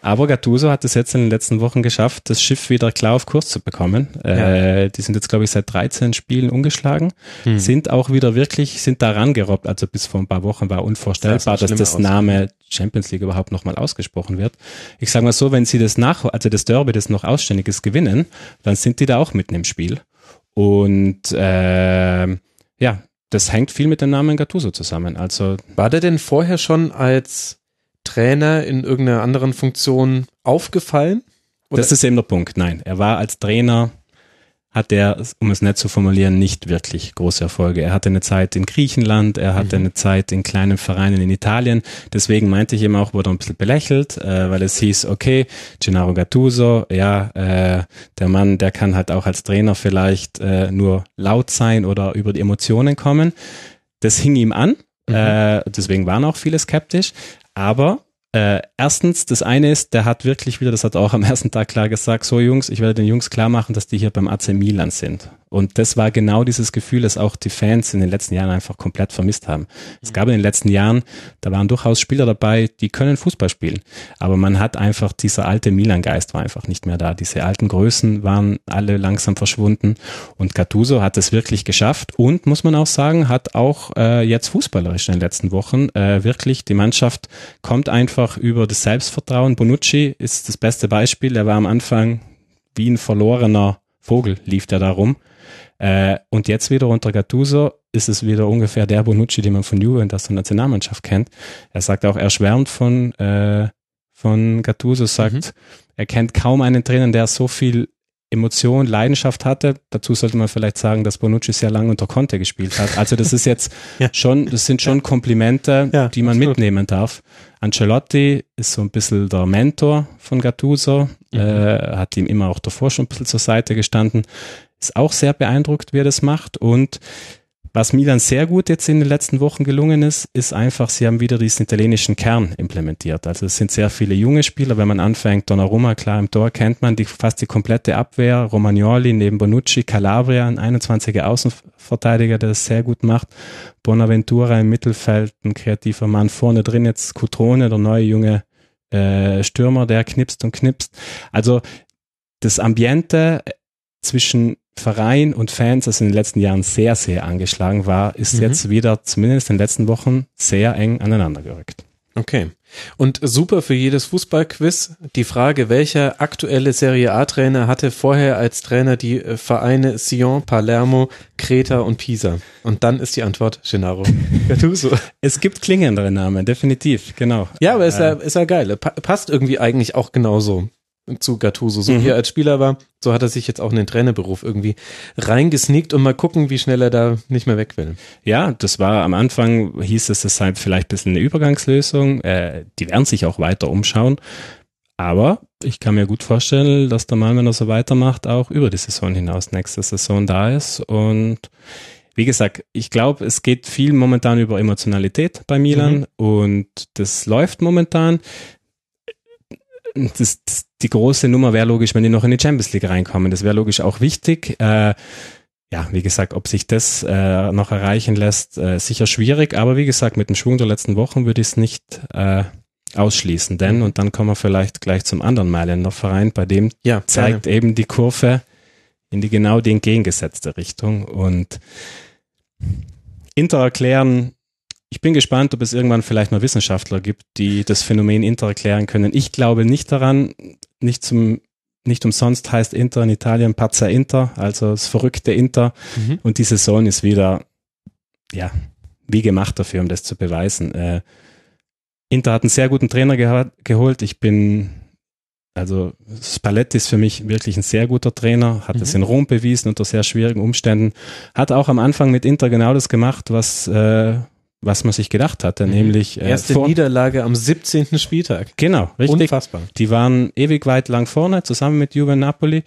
Aber Gattuso hat es jetzt in den letzten Wochen geschafft, das Schiff wieder klar auf Kurs zu bekommen. Ja. Äh, die sind jetzt, glaube ich, seit 13 Spielen ungeschlagen, hm. sind auch wieder wirklich, sind daran gerobbt. Also bis vor ein paar Wochen war unvorstellbar, das dass das Name Champions League überhaupt nochmal ausgesprochen wird. Ich sage mal so, wenn sie das nach, also das Derby, das noch ausständig ist, gewinnen, dann sind die da auch mitten im Spiel. Und äh, ja, das hängt viel mit dem Namen Gattuso zusammen. Also war der denn vorher schon als Trainer in irgendeiner anderen Funktion aufgefallen? Oder? Das ist eben der Punkt. Nein, er war als Trainer hat er, um es nett zu formulieren, nicht wirklich große Erfolge. Er hatte eine Zeit in Griechenland, er hatte mhm. eine Zeit in kleinen Vereinen in Italien. Deswegen meinte ich eben auch, wurde ein bisschen belächelt, äh, weil es hieß, okay, Gennaro Gattuso, ja, äh, der Mann, der kann halt auch als Trainer vielleicht äh, nur laut sein oder über die Emotionen kommen. Das hing ihm an. Mhm. Äh, deswegen waren auch viele skeptisch. Aber äh, erstens, das eine ist, der hat wirklich wieder, das hat er auch am ersten Tag klar gesagt, so Jungs, ich werde den Jungs klar machen, dass die hier beim AC Milan sind. Und das war genau dieses Gefühl, das auch die Fans in den letzten Jahren einfach komplett vermisst haben. Es gab in den letzten Jahren, da waren durchaus Spieler dabei, die können Fußball spielen. Aber man hat einfach, dieser alte Milan-Geist war einfach nicht mehr da. Diese alten Größen waren alle langsam verschwunden. Und Gattuso hat es wirklich geschafft und, muss man auch sagen, hat auch äh, jetzt fußballerisch in den letzten Wochen äh, wirklich, die Mannschaft kommt einfach über das Selbstvertrauen. Bonucci ist das beste Beispiel. Er war am Anfang wie ein verlorener Vogel, lief er da rum äh, und jetzt wieder unter Gattuso ist es wieder ungefähr der Bonucci, den man von Juve und aus der Nationalmannschaft kennt. Er sagt auch, er schwärmt von, äh, von Gattuso, sagt, mhm. er kennt kaum einen Trainer, der so viel Emotion, Leidenschaft hatte. Dazu sollte man vielleicht sagen, dass Bonucci sehr lange unter Conte gespielt hat. Also das ist jetzt ja. schon, das sind schon Komplimente, ja, die man absolut. mitnehmen darf. Ancelotti ist so ein bisschen der Mentor von Gattuso, mhm. äh, hat ihm immer auch davor schon ein bisschen zur Seite gestanden. Ist auch sehr beeindruckt, wie er das macht. Und was Milan sehr gut jetzt in den letzten Wochen gelungen ist, ist einfach, sie haben wieder diesen italienischen Kern implementiert. Also es sind sehr viele junge Spieler. Wenn man anfängt, Donnarumma, klar im Tor kennt man die, fast die komplette Abwehr. Romagnoli neben Bonucci, Calabria, ein 21er Außenverteidiger, der das sehr gut macht. Bonaventura im Mittelfeld, ein kreativer Mann. Vorne drin jetzt Cutrone, der neue junge äh, Stürmer, der knipst und knipst. Also das Ambiente zwischen Verein und Fans, das in den letzten Jahren sehr, sehr angeschlagen war, ist mhm. jetzt wieder zumindest in den letzten Wochen sehr eng aneinander gerückt. Okay. Und super für jedes Fußballquiz. Die Frage, welcher aktuelle Serie A-Trainer hatte vorher als Trainer die äh, Vereine Sion, Palermo, Kreta und Pisa? Und dann ist die Antwort Gennaro Gattuso. es gibt klingendere Namen, definitiv, genau. Ja, aber ist ja, äh, ist ja geil. passt irgendwie eigentlich auch genauso zu Gattuso. So mhm. wie er als Spieler war, so hat er sich jetzt auch in den Trainerberuf irgendwie reingesneakt und mal gucken, wie schnell er da nicht mehr weg will. Ja, das war am Anfang, hieß es, sei vielleicht ein bisschen eine Übergangslösung. Äh, die werden sich auch weiter umschauen. Aber ich kann mir gut vorstellen, dass der Mann, wenn er so weitermacht, auch über die Saison hinaus nächste Saison da ist. Und wie gesagt, ich glaube, es geht viel momentan über Emotionalität bei Milan mhm. und das läuft momentan das, das, die große Nummer wäre logisch, wenn die noch in die Champions League reinkommen. Das wäre logisch auch wichtig. Äh, ja, wie gesagt, ob sich das äh, noch erreichen lässt, äh, sicher schwierig. Aber wie gesagt, mit dem Schwung der letzten Wochen würde ich es nicht äh, ausschließen. Denn, und dann kommen wir vielleicht gleich zum anderen Mailänder Verein, bei dem Ja, zeigt eben die Kurve in die genau die entgegengesetzte Richtung. Und Inter erklären, ich bin gespannt, ob es irgendwann vielleicht mal Wissenschaftler gibt, die das Phänomen Inter erklären können. Ich glaube nicht daran, nicht zum nicht umsonst heißt Inter in Italien Pazza Inter, also das verrückte Inter. Mhm. Und die Saison ist wieder, ja, wie gemacht dafür, um das zu beweisen. Äh, Inter hat einen sehr guten Trainer geha- geholt. Ich bin, also Spalletti ist für mich wirklich ein sehr guter Trainer, hat Mhm. es in Rom bewiesen unter sehr schwierigen Umständen. Hat auch am Anfang mit Inter genau das gemacht, was, äh, was man sich gedacht hatte, nämlich äh, Erste vor- Niederlage am 17. Spieltag. Genau, richtig. Unfassbar. Die waren ewig weit lang vorne, zusammen mit Juve Napoli.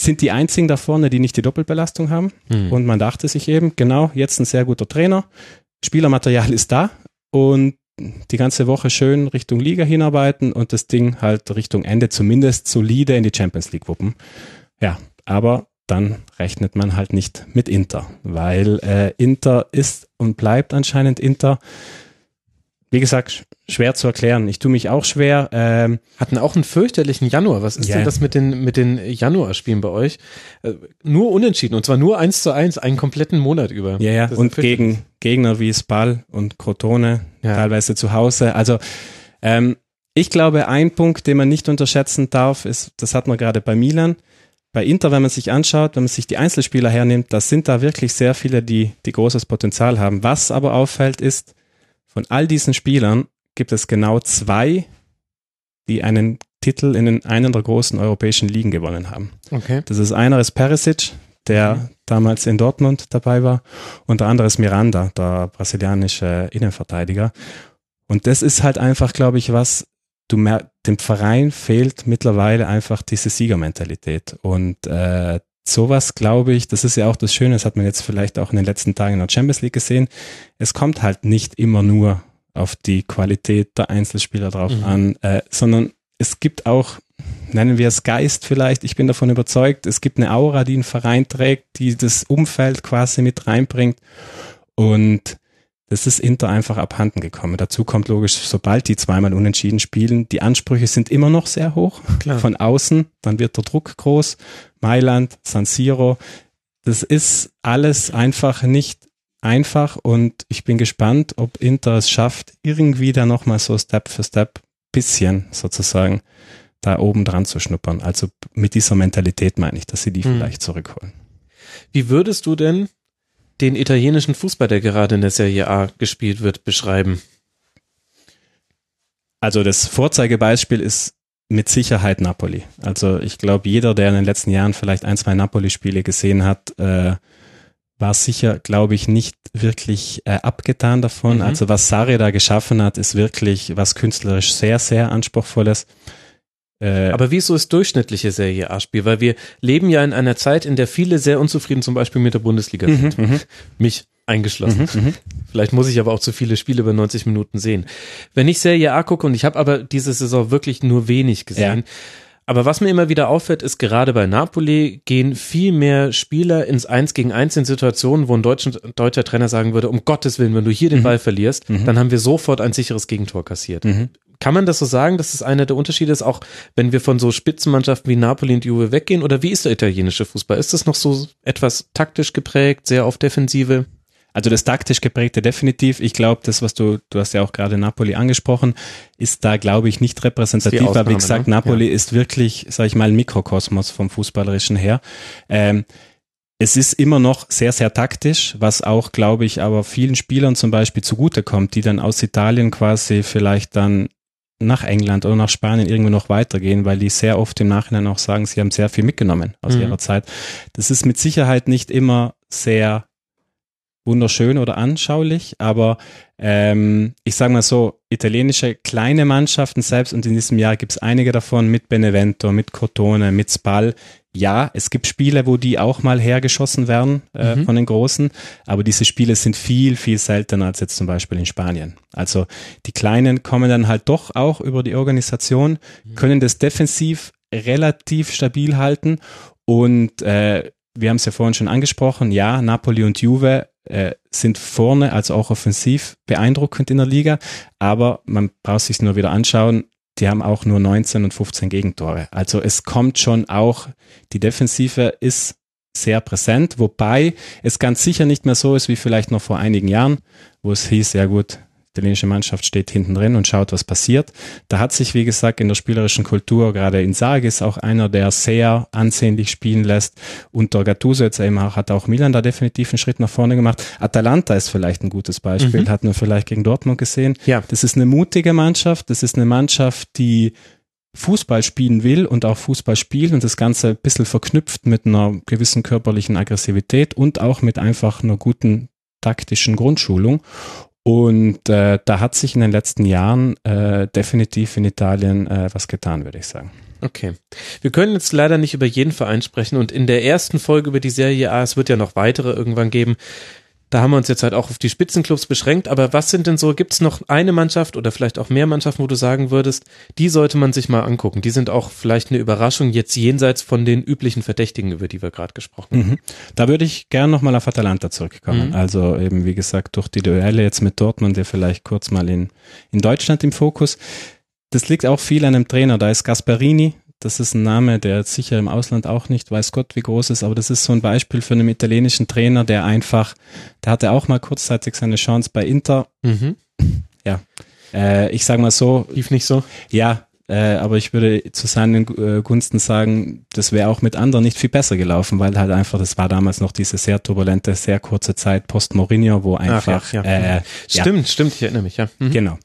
Sind die einzigen da vorne, die nicht die Doppelbelastung haben. Hm. Und man dachte sich eben, genau, jetzt ein sehr guter Trainer. Spielermaterial ist da und die ganze Woche schön Richtung Liga hinarbeiten und das Ding halt Richtung Ende zumindest solide in die Champions League wuppen. Ja, aber dann rechnet man halt nicht mit Inter, weil äh, Inter ist und bleibt anscheinend Inter. Wie gesagt, sch- schwer zu erklären. Ich tue mich auch schwer. Ähm, Hatten auch einen fürchterlichen Januar. Was ist Ja. denn das mit den, mit den Januarspielen bei euch? Äh, Nur unentschieden und zwar nur eins zu eins, einen kompletten Monat über. Ja, ja, und gegen Gegner wie Spal und Crotone, Ja. teilweise zu Hause. Also ähm, ich glaube, ein Punkt, den man nicht unterschätzen darf, ist, das hat man gerade bei Milan, bei Inter, wenn man sich anschaut, wenn man sich die Einzelspieler hernimmt, das sind da wirklich sehr viele, die, die großes Potenzial haben. Was aber auffällt, ist, von all diesen Spielern gibt es genau zwei, die einen Titel in den einen der großen europäischen Ligen gewonnen haben. Okay. Das ist einer ist Perisic, der Mhm. damals in Dortmund dabei war, und der andere ist Miranda, der brasilianische Innenverteidiger. Und das ist halt einfach, glaube ich, was du mer dem Verein fehlt mittlerweile einfach diese Siegermentalität. Und äh, sowas, glaube ich, das ist ja auch das Schöne, das hat man jetzt vielleicht auch in den letzten Tagen in der Champions League gesehen. Es kommt halt nicht immer nur auf die Qualität der Einzelspieler drauf Mhm. an, äh, sondern es gibt auch, nennen wir es Geist vielleicht, ich bin davon überzeugt, es gibt eine Aura, die ein Verein trägt, die das Umfeld quasi mit reinbringt und das ist Inter einfach abhanden gekommen. Dazu kommt logisch, sobald die zweimal unentschieden spielen, die Ansprüche sind immer noch sehr hoch Klar. von außen, dann wird der Druck groß. Mailand, San Siro, das ist alles einfach nicht einfach und ich bin gespannt, ob Inter es schafft, irgendwie da nochmal so Step für Step bisschen sozusagen da oben dran zu schnuppern. Also mit dieser Mentalität meine ich, dass sie die Hm. vielleicht zurückholen. Wie würdest du denn den italienischen Fußball, der gerade in der Serie A gespielt wird, beschreiben? Also das Vorzeigebeispiel ist mit Sicherheit Napoli. Also ich glaube, jeder, der in den letzten Jahren vielleicht ein, zwei Napoli-Spiele gesehen hat, äh, war sicher, glaube ich, nicht wirklich äh, abgetan davon. Mhm. Also was Sarri da geschaffen hat, ist wirklich was künstlerisch sehr, sehr anspruchsvolles. Äh, Aber wie ist so das durchschnittliche Serie A-Spiel? Weil wir leben ja in einer Zeit, in der viele sehr unzufrieden zum Beispiel mit der Bundesliga mhm, sind. mhm, Mich eingeschlossen. mhm, mhm. Vielleicht muss ich aber auch zu viele Spiele über 90 Minuten sehen. Wenn ich Serie A gucke, und ich habe aber diese Saison wirklich nur wenig gesehen, aber was mir immer wieder auffällt, ist gerade bei Napoli gehen viel mehr Spieler ins Eins gegen Eins in Situationen, wo ein deutscher, deutscher Trainer sagen würde, um Gottes Willen, wenn du hier den Mhm. Ball verlierst, Mhm. dann haben wir sofort ein sicheres Gegentor kassiert. Mhm. Kann man das so sagen, dass es einer der Unterschiede ist, auch wenn wir von so Spitzenmannschaften wie Napoli und Juve weggehen? Oder wie ist der italienische Fußball? Ist das noch so etwas taktisch geprägt, sehr auf Defensive? Also das taktisch geprägte definitiv. Ich glaube, das, was du, du hast ja auch gerade Napoli angesprochen, ist da, glaube ich, nicht repräsentativ. Die Aber wie Ausnahme, gesagt, ne? Napoli ist wirklich, sage ich mal, ein Mikrokosmos vom Fußballerischen her. Ähm, es ist immer noch sehr, sehr taktisch, was auch, glaube ich, aber vielen Spielern zum Beispiel zugutekommt, die dann aus Italien quasi vielleicht dann nach England oder nach Spanien irgendwo noch weitergehen, weil die sehr oft im Nachhinein auch sagen, sie haben sehr viel mitgenommen aus Mhm. ihrer Zeit. Das ist mit Sicherheit nicht immer sehr wunderschön oder anschaulich, aber ähm, ich sage mal so, italienische kleine Mannschaften selbst und in diesem Jahr gibt es einige davon mit Benevento, mit Crotone, mit Spal. Ja, es gibt Spiele, wo die auch mal hergeschossen werden äh, Mhm. von den Großen, aber diese Spiele sind viel, viel seltener als jetzt zum Beispiel in Spanien. Also die Kleinen kommen dann halt doch auch über die Organisation, können das defensiv relativ stabil halten und äh, wir haben es ja vorhin schon angesprochen, ja, Napoli und Juve äh, sind vorne, also auch offensiv beeindruckend in der Liga, aber man braucht sich nur wieder anschauen, die haben auch nur 19 und 15 Gegentore. Also es kommt schon auch, die Defensive ist sehr präsent, wobei es ganz sicher nicht mehr so ist wie vielleicht noch vor einigen Jahren, wo es hieß, ja gut, italienische Mannschaft steht hinten drin und schaut, was passiert. Da hat sich, wie gesagt, in der spielerischen Kultur, gerade in Sarg ist auch einer, der sehr ansehnlich spielen lässt. Unter Gattuso jetzt eben auch, hat auch Milan da definitiv einen Schritt nach vorne gemacht. Atalanta ist vielleicht ein gutes Beispiel, mhm. hat man vielleicht gegen Dortmund gesehen. Ja. Das ist eine mutige Mannschaft, das ist eine Mannschaft, die Fußball spielen will und auch Fußball spielt und das Ganze ein bisschen verknüpft mit einer gewissen körperlichen Aggressivität und auch mit einfach einer guten taktischen Grundschulung. Und äh, da hat sich in den letzten Jahren äh, definitiv in Italien äh, was getan, würde ich sagen. Okay. Wir können jetzt leider nicht über jeden Verein sprechen und in der ersten Folge über die Serie A, es wird ja noch weitere irgendwann geben, da haben wir uns jetzt halt auch auf die Spitzenclubs beschränkt, aber was sind denn so, gibt es noch eine Mannschaft oder vielleicht auch mehr Mannschaften, wo du sagen würdest, die sollte man sich mal angucken. Die sind auch vielleicht eine Überraschung jetzt jenseits von den üblichen Verdächtigen, über die wir gerade gesprochen haben. Mhm. Da würde ich gern nochmal auf Atalanta zurückkommen. Mhm. Also eben, wie gesagt, durch die Duelle jetzt mit Dortmund, der vielleicht kurz mal in, in Deutschland im Fokus. Das liegt auch viel an einem Trainer. Da ist Gasparini, das ist ein Name, der sicher im Ausland auch nicht weiß Gott wie groß ist, aber das ist so ein Beispiel für einen italienischen Trainer, der einfach, der hatte auch mal kurzzeitig seine Chance bei Inter. Mhm. Ja, äh, ich sage mal so. Lief nicht so? Ja, äh, aber ich würde zu seinen äh, Gunsten sagen, das wäre auch mit anderen nicht viel besser gelaufen, weil halt einfach, das war damals noch diese sehr turbulente, sehr kurze Zeit post Mourinho, wo einfach. Ach, ja, ja. Äh, stimmt, ja. stimmt, ich erinnere mich, ja. Mhm. Genau.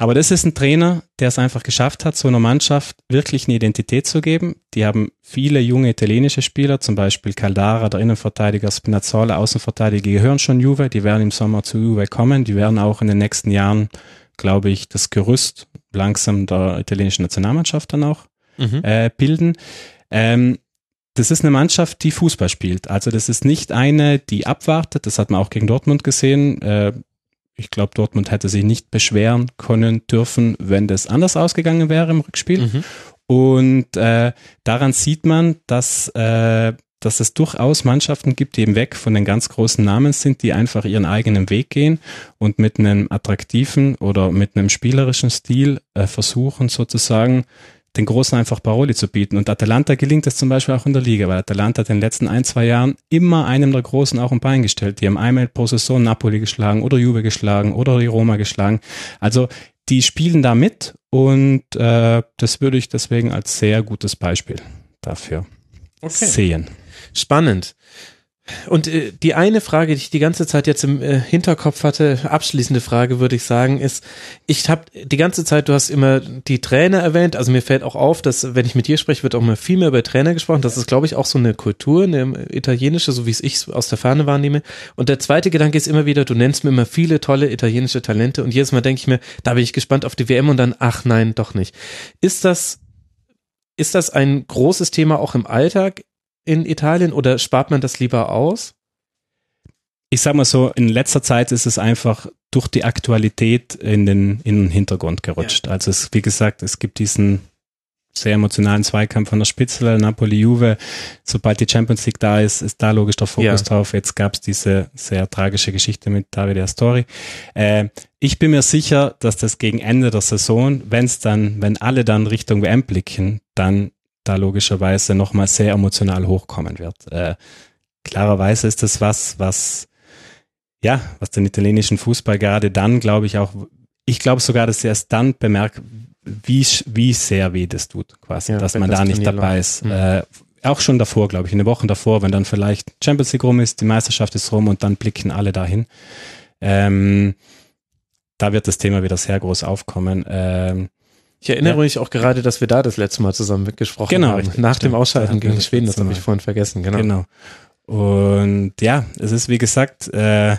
Aber das ist ein Trainer, der es einfach geschafft hat, so einer Mannschaft wirklich eine Identität zu geben. Die haben viele junge italienische Spieler, zum Beispiel Caldara, der Innenverteidiger, Spinazzola, Außenverteidiger, die gehören schon Juve, die werden im Sommer zu Juve kommen, die werden auch in den nächsten Jahren, glaube ich, das Gerüst langsam der italienischen Nationalmannschaft dann auch mhm. äh, bilden. Ähm, das ist eine Mannschaft, die Fußball spielt. Also das ist nicht eine, die abwartet. Das hat man auch gegen Dortmund gesehen. Äh, ich glaube, Dortmund hätte sich nicht beschweren können dürfen, wenn das anders ausgegangen wäre im Rückspiel. Mhm. Und äh, daran sieht man, dass, äh, dass es durchaus Mannschaften gibt, die eben weg von den ganz großen Namen sind, die einfach ihren eigenen Weg gehen und mit einem attraktiven oder mit einem spielerischen Stil äh, versuchen sozusagen den Großen einfach Paroli zu bieten. Und Atalanta gelingt es zum Beispiel auch in der Liga, weil Atalanta hat in den letzten ein, zwei Jahren immer einem der Großen auch ein Bein gestellt. Die haben einmal pro Saison Napoli geschlagen oder Juve geschlagen oder die Roma geschlagen. Also die spielen da mit und äh, das würde ich deswegen als sehr gutes Beispiel dafür okay. sehen. Spannend. Und äh, die eine Frage, die ich die ganze Zeit jetzt im äh, Hinterkopf hatte, abschließende Frage würde ich sagen, ist, ich habe die ganze Zeit, du hast immer die Trainer erwähnt, also mir fällt auch auf, dass wenn ich mit dir spreche, wird auch mal viel mehr über Trainer gesprochen. Das ist, glaube ich, auch so eine Kultur, eine italienische, so wie es ich aus der Ferne wahrnehme. Und der zweite Gedanke ist immer wieder, du nennst mir immer viele tolle italienische Talente und jedes Mal denke ich mir, da bin ich gespannt auf die WM und dann, ach nein, doch nicht. Ist das ist das ein großes Thema auch im Alltag? In Italien oder spart man das lieber aus? Ich sag mal so, in letzter Zeit ist es einfach durch die Aktualität in den, in den Hintergrund gerutscht. Ja. Also es, wie gesagt, es gibt diesen sehr emotionalen Zweikampf von der Spitze, Napoli-Juve. Sobald die Champions League da ist, ist da logisch der Fokus ja. drauf. Jetzt gab es diese sehr tragische Geschichte mit Davide Astori. Äh, ich bin mir sicher, dass das gegen Ende der Saison, wenn es dann, wenn alle dann Richtung WM blicken, dann da logischerweise nochmal sehr emotional hochkommen wird. Äh, klarerweise ist das was, was, ja, was den italienischen Fußball gerade dann, glaube ich, auch, ich glaube sogar, dass er es dann bemerkt, wie, wie sehr weh das tut, quasi, ja, dass man das da nicht dabei ist. Mhm. Äh, auch schon davor, glaube ich, in den Wochen davor, wenn dann vielleicht Champions League rum ist, die Meisterschaft ist rum und dann blicken alle dahin. Ähm, da wird das Thema wieder sehr groß aufkommen. Ähm, ich erinnere ja. mich auch gerade, dass wir da das letzte Mal zusammen mitgesprochen genau, haben. Nach stimmt. dem Ausscheiden gegen Schweden, das habe ich vorhin vergessen, genau. Genau. Und ja, es ist wie gesagt, äh,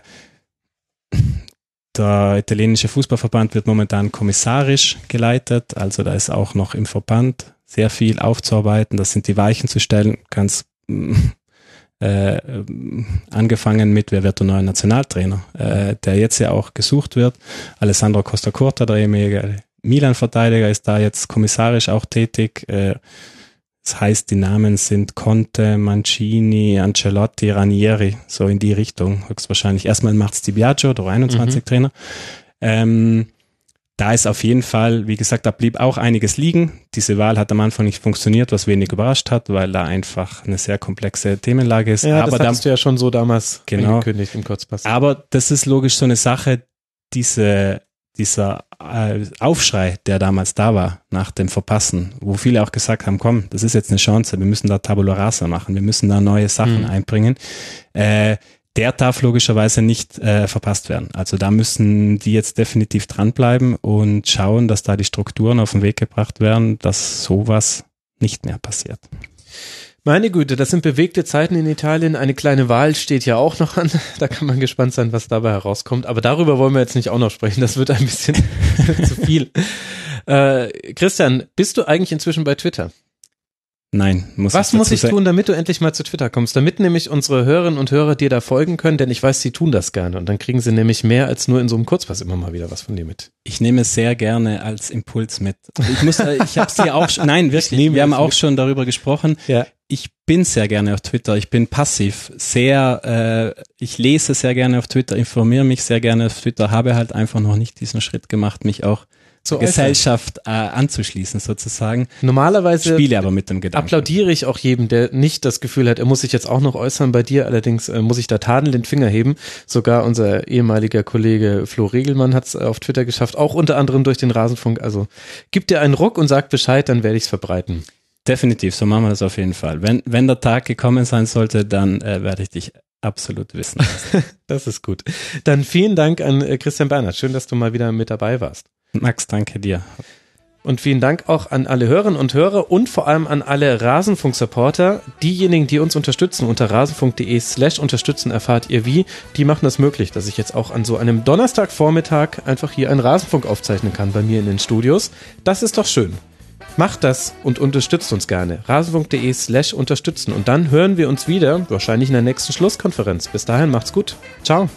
der italienische Fußballverband wird momentan kommissarisch geleitet, also da ist auch noch im Verband sehr viel aufzuarbeiten, das sind die Weichen zu stellen, ganz äh, angefangen mit, wer wird der neue Nationaltrainer, äh, der jetzt ja auch gesucht wird. Alessandro Costa Curta, der ehemalige Milan-Verteidiger ist da jetzt kommissarisch auch tätig. Äh, Das heißt, die Namen sind Conte, Mancini, Ancelotti, Ranieri, so in die Richtung. Höchstwahrscheinlich. Erstmal macht's Di Biagio, der 21 mhm. Trainer. Ähm, da ist auf jeden Fall, wie gesagt, da blieb auch einiges liegen. Diese Wahl hat am Anfang nicht funktioniert, was wenig überrascht hat, weil da einfach eine sehr komplexe Themenlage ist. Ja, aber das hast da, du ja schon so damals genau, angekündigt im Kurzpass. Aber das ist logisch so eine Sache, diese, dieser äh, Aufschrei, der damals da war nach dem Verpassen, wo viele auch gesagt haben, komm, das ist jetzt eine Chance, wir müssen da Tabula Rasa machen, wir müssen da neue Sachen mhm. einbringen. Äh, der darf logischerweise nicht äh, verpasst werden. Also da müssen die jetzt definitiv dranbleiben und schauen, dass da die Strukturen auf den Weg gebracht werden, dass sowas nicht mehr passiert. Meine Güte, das sind bewegte Zeiten in Italien. Eine kleine Wahl steht ja auch noch an. Da kann man gespannt sein, was dabei herauskommt. Aber darüber wollen wir jetzt nicht auch noch sprechen. Das wird ein bisschen zu viel. Äh, Christian, bist du eigentlich inzwischen bei Twitter? Nein, muss Was ich muss ich tun, damit du endlich mal zu Twitter kommst? Damit nämlich unsere Hörerinnen und Hörer dir da folgen können, denn ich weiß, sie tun das gerne. Und dann kriegen sie nämlich mehr als nur in so einem Kurzpass immer mal wieder was von dir mit. Ich nehme es sehr gerne als Impuls mit. Ich muss, äh, ich habe es dir auch schon, nein, wirklich, wir haben auch mit. schon darüber gesprochen. Ja. Ich bin sehr gerne auf Twitter. Ich bin passiv, sehr, äh, ich lese sehr gerne auf Twitter, informiere mich sehr gerne auf Twitter, habe halt einfach noch nicht diesen Schritt gemacht, mich auch zur Gesellschaft äh, anzuschließen sozusagen. Normalerweise spiele aber mit dem Gedanken. Applaudiere ich auch jedem, der nicht das Gefühl hat, er muss sich jetzt auch noch äußern. Bei dir allerdings äh, muss ich da tadelnd den Finger heben. Sogar unser ehemaliger Kollege Flo Regelmann hat es äh, auf Twitter geschafft, auch unter anderem durch den Rasenfunk. Also gib dir einen Ruck und sag Bescheid, dann werde ich es verbreiten. Definitiv, so machen wir das auf jeden Fall. Wenn, wenn der Tag gekommen sein sollte, dann äh, werde ich dich absolut wissen. das ist gut. Dann vielen Dank an äh, Christian Bernhard. Schön, dass du mal wieder mit dabei warst. Max, danke dir. Und vielen Dank auch an alle Hörerinnen und Hörer und vor allem an alle Rasenfunk-Supporter. Diejenigen, die uns unterstützen unter rasenfunk.de slash unterstützen, erfahrt ihr wie. Die machen das möglich, dass ich jetzt auch an so einem Donnerstagvormittag einfach hier einen Rasenfunk aufzeichnen kann bei mir in den Studios. Das ist doch schön. Macht das und unterstützt uns gerne. rasenfunk.de slash unterstützen. Und dann hören wir uns wieder, wahrscheinlich in der nächsten Schlusskonferenz. Bis dahin macht's gut. Ciao.